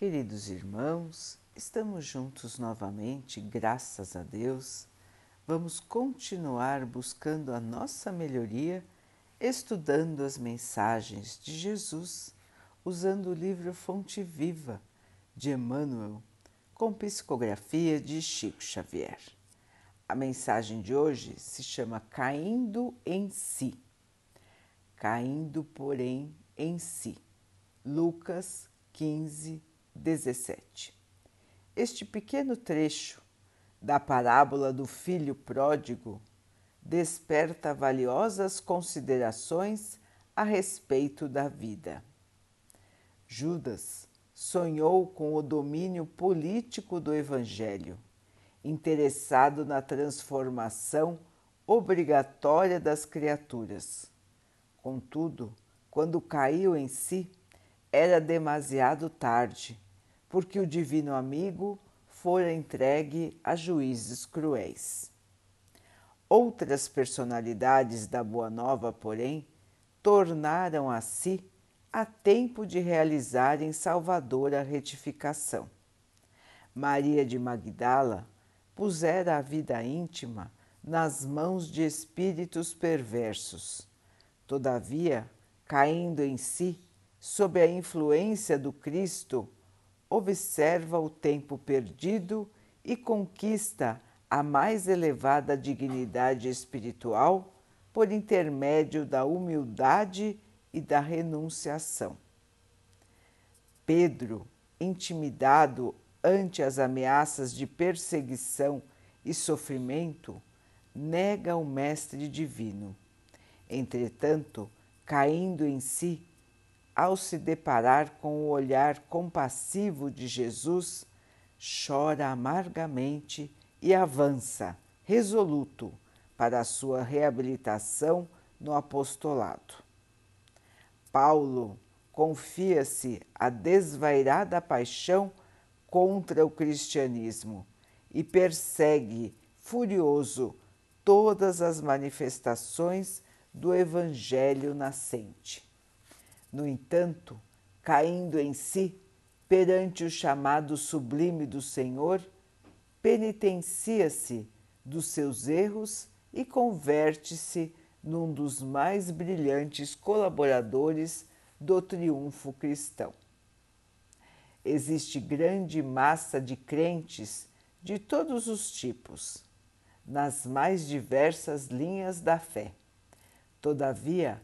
Queridos irmãos, estamos juntos novamente, graças a Deus. Vamos continuar buscando a nossa melhoria, estudando as mensagens de Jesus, usando o livro Fonte Viva de Emmanuel, com psicografia de Chico Xavier. A mensagem de hoje se chama Caindo em Si. Caindo, porém, em si. Lucas 15, 17. Este pequeno trecho da parábola do filho pródigo desperta valiosas considerações a respeito da vida. Judas sonhou com o domínio político do Evangelho, interessado na transformação obrigatória das criaturas. Contudo, quando caiu em si, era demasiado tarde, porque o divino amigo fora entregue a juízes cruéis. Outras personalidades da Boa Nova, porém, tornaram a si a tempo de realizarem salvadora retificação. Maria de Magdala pusera a vida íntima nas mãos de espíritos perversos. Todavia, caindo em si, sob a influência do Cristo, observa o tempo perdido e conquista a mais elevada dignidade espiritual por intermédio da humildade e da renunciação. Pedro, intimidado ante as ameaças de perseguição e sofrimento, nega o Mestre Divino. Entretanto, caindo em si, ao se deparar com o olhar compassivo de Jesus, chora amargamente e avança, resoluto, para a sua reabilitação no apostolado. Paulo confia-se à desvairada paixão contra o cristianismo e persegue, furioso, todas as manifestações do Evangelho nascente. No entanto, caindo em si perante o chamado sublime do Senhor, penitencia-se dos seus erros e converte-se num dos mais brilhantes colaboradores do triunfo cristão. Existe grande massa de crentes de todos os tipos, nas mais diversas linhas da fé. Todavia,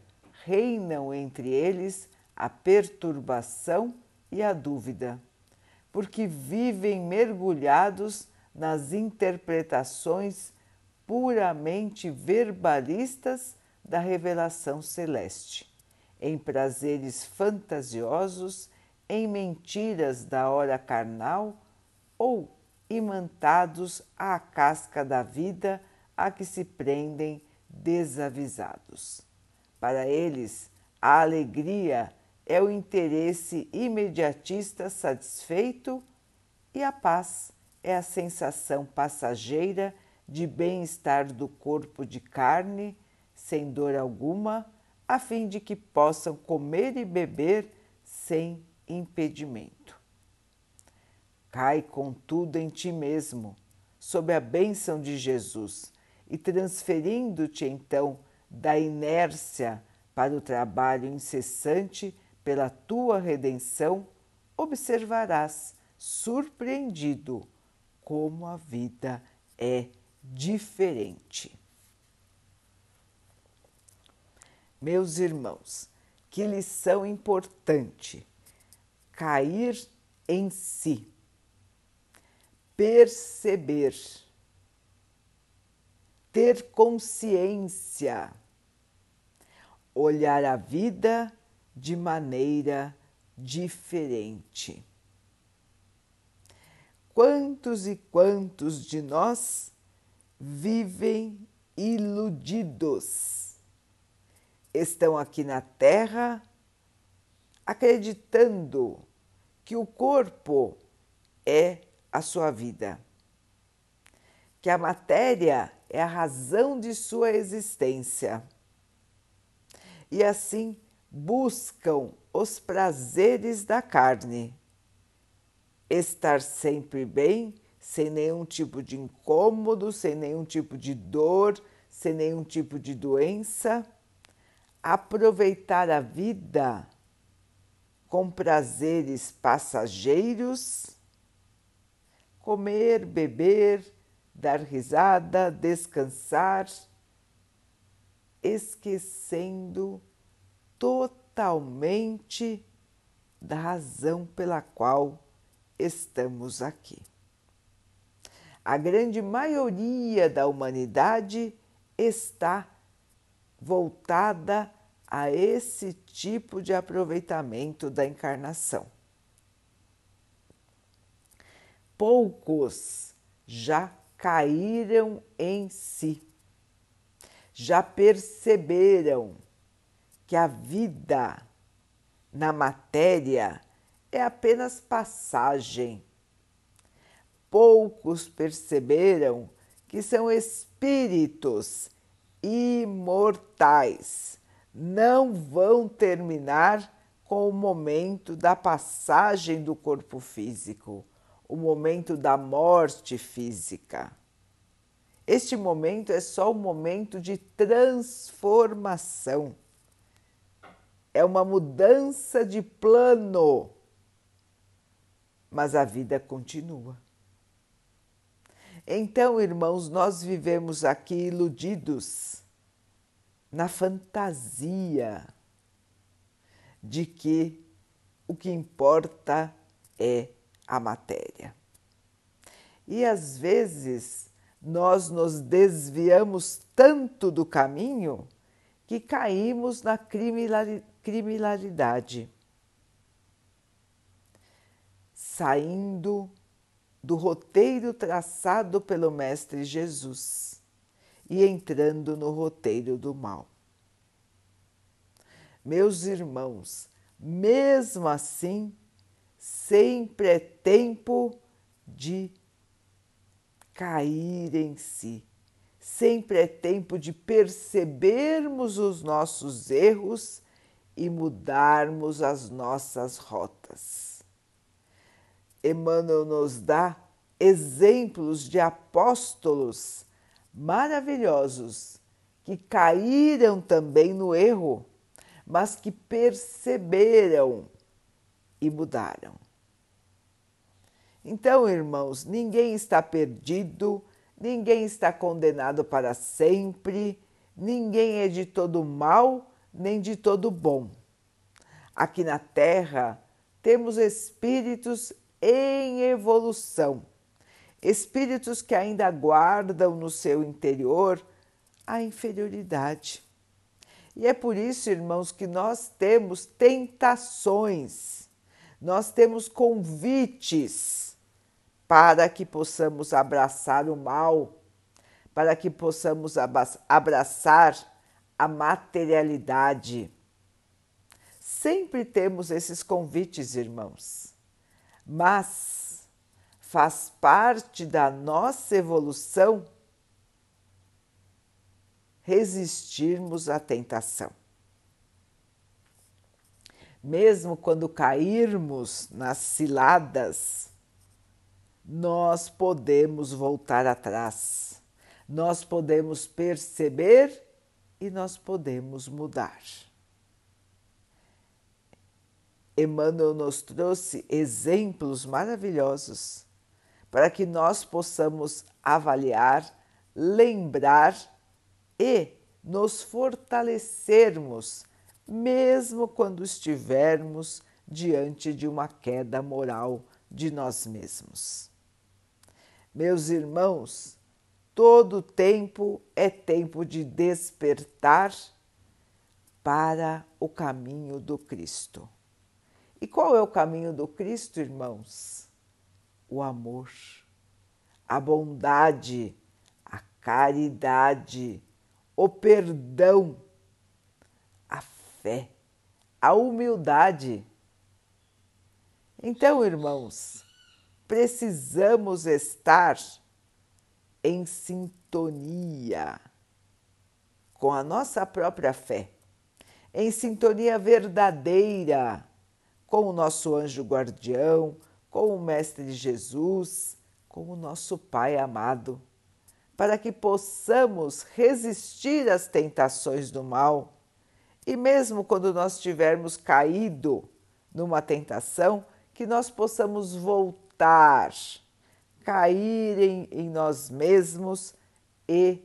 reinam entre eles a perturbação e a dúvida, porque vivem mergulhados nas interpretações puramente verbalistas da revelação celeste, em prazeres fantasiosos, em mentiras da hora carnal ou imantados à casca da vida a que se prendem desavisados. Para eles, a alegria é o interesse imediatista satisfeito e a paz é a sensação passageira de bem-estar do corpo de carne, sem dor alguma, a fim de que possam comer e beber sem impedimento. Cai, contudo, em ti mesmo, sob a bênção de Jesus, e transferindo-te então da inércia para o trabalho incessante pela tua redenção, observarás, surpreendido, como a vida é diferente. Meus irmãos, que lição importante! Cair em si, perceber ter consciência, olhar a vida de maneira diferente. Quantos e quantos de nós vivem iludidos? Estão aqui na Terra acreditando que o corpo é a sua vida, que a matéria é a razão de sua existência. E assim buscam os prazeres da carne, estar sempre bem, sem nenhum tipo de incômodo, sem nenhum tipo de dor, sem nenhum tipo de doença, aproveitar a vida com prazeres passageiros, comer, beber, dar risada, descansar, esquecendo totalmente da razão pela qual estamos aqui. A grande maioria da humanidade está voltada a esse tipo de aproveitamento da encarnação. Poucos já caíram em si, já perceberam que a vida na matéria é apenas passagem. Poucos perceberam que são espíritos imortais, não vão terminar com o momento da passagem do corpo físico, o momento da morte física. Este momento é só um momento de transformação. É uma mudança de plano. Mas a vida continua. Então, irmãos, nós vivemos aqui iludidos na fantasia de que o que importa é a matéria. E às vezes nós nos desviamos tanto do caminho que caímos na criminalidade, saindo do roteiro traçado pelo Mestre Jesus e entrando no roteiro do mal. Meus irmãos, mesmo assim, sempre é tempo de cair em si, sempre é tempo de percebermos os nossos erros e mudarmos as nossas rotas. Emmanuel nos dá exemplos de apóstolos maravilhosos que caíram também no erro, mas que perceberam e mudaram. Então, irmãos, ninguém está perdido, ninguém está condenado para sempre, ninguém é de todo mal nem de todo bom. Aqui na Terra temos espíritos em evolução, espíritos que ainda guardam no seu interior a inferioridade. E é por isso, irmãos, que nós temos tentações, nós temos convites para que possamos abraçar o mal, para que possamos abraçar a materialidade. Sempre temos esses convites, irmãos mas faz parte da nossa evolução resistirmos à tentação. Mesmo quando cairmos nas ciladas, nós podemos voltar atrás, nós podemos perceber e nós podemos mudar. Emmanuel nos trouxe exemplos maravilhosos para que nós possamos avaliar, lembrar e nos fortalecermos, mesmo quando estivermos diante de uma queda moral de nós mesmos. Meus irmãos, todo tempo é tempo de despertar para o caminho do Cristo. E qual é o caminho do Cristo, irmãos? O amor, a bondade, a caridade, o perdão, a fé, a humildade. Então, irmãos, precisamos estar em sintonia com a nossa própria fé, em sintonia verdadeira com o nosso anjo guardião, com o Mestre Jesus, com o nosso Pai amado, para que possamos resistir às tentações do mal e, mesmo quando nós tivermos caído numa tentação, que nós possamos voltar, cair em, em nós mesmos e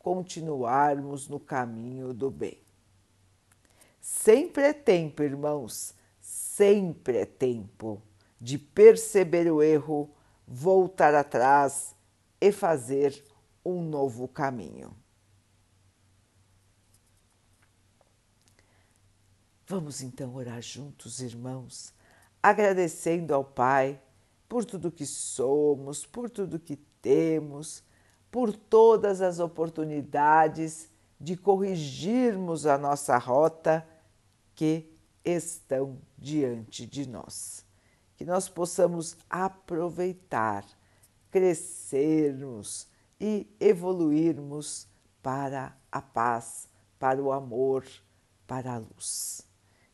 continuarmos no caminho do bem. Sempre é tempo, irmãos, sempre é tempo de perceber o erro, voltar atrás e fazer um novo caminho. Vamos então orar juntos, irmãos, agradecendo ao Pai por tudo que somos, por tudo que temos, por todas as oportunidades de corrigirmos a nossa rota que estão diante de nós. Que nós possamos aproveitar, crescermos e evoluirmos para a paz, para o amor, para a luz.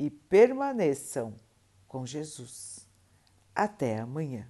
e permaneçam com Jesus. Até amanhã.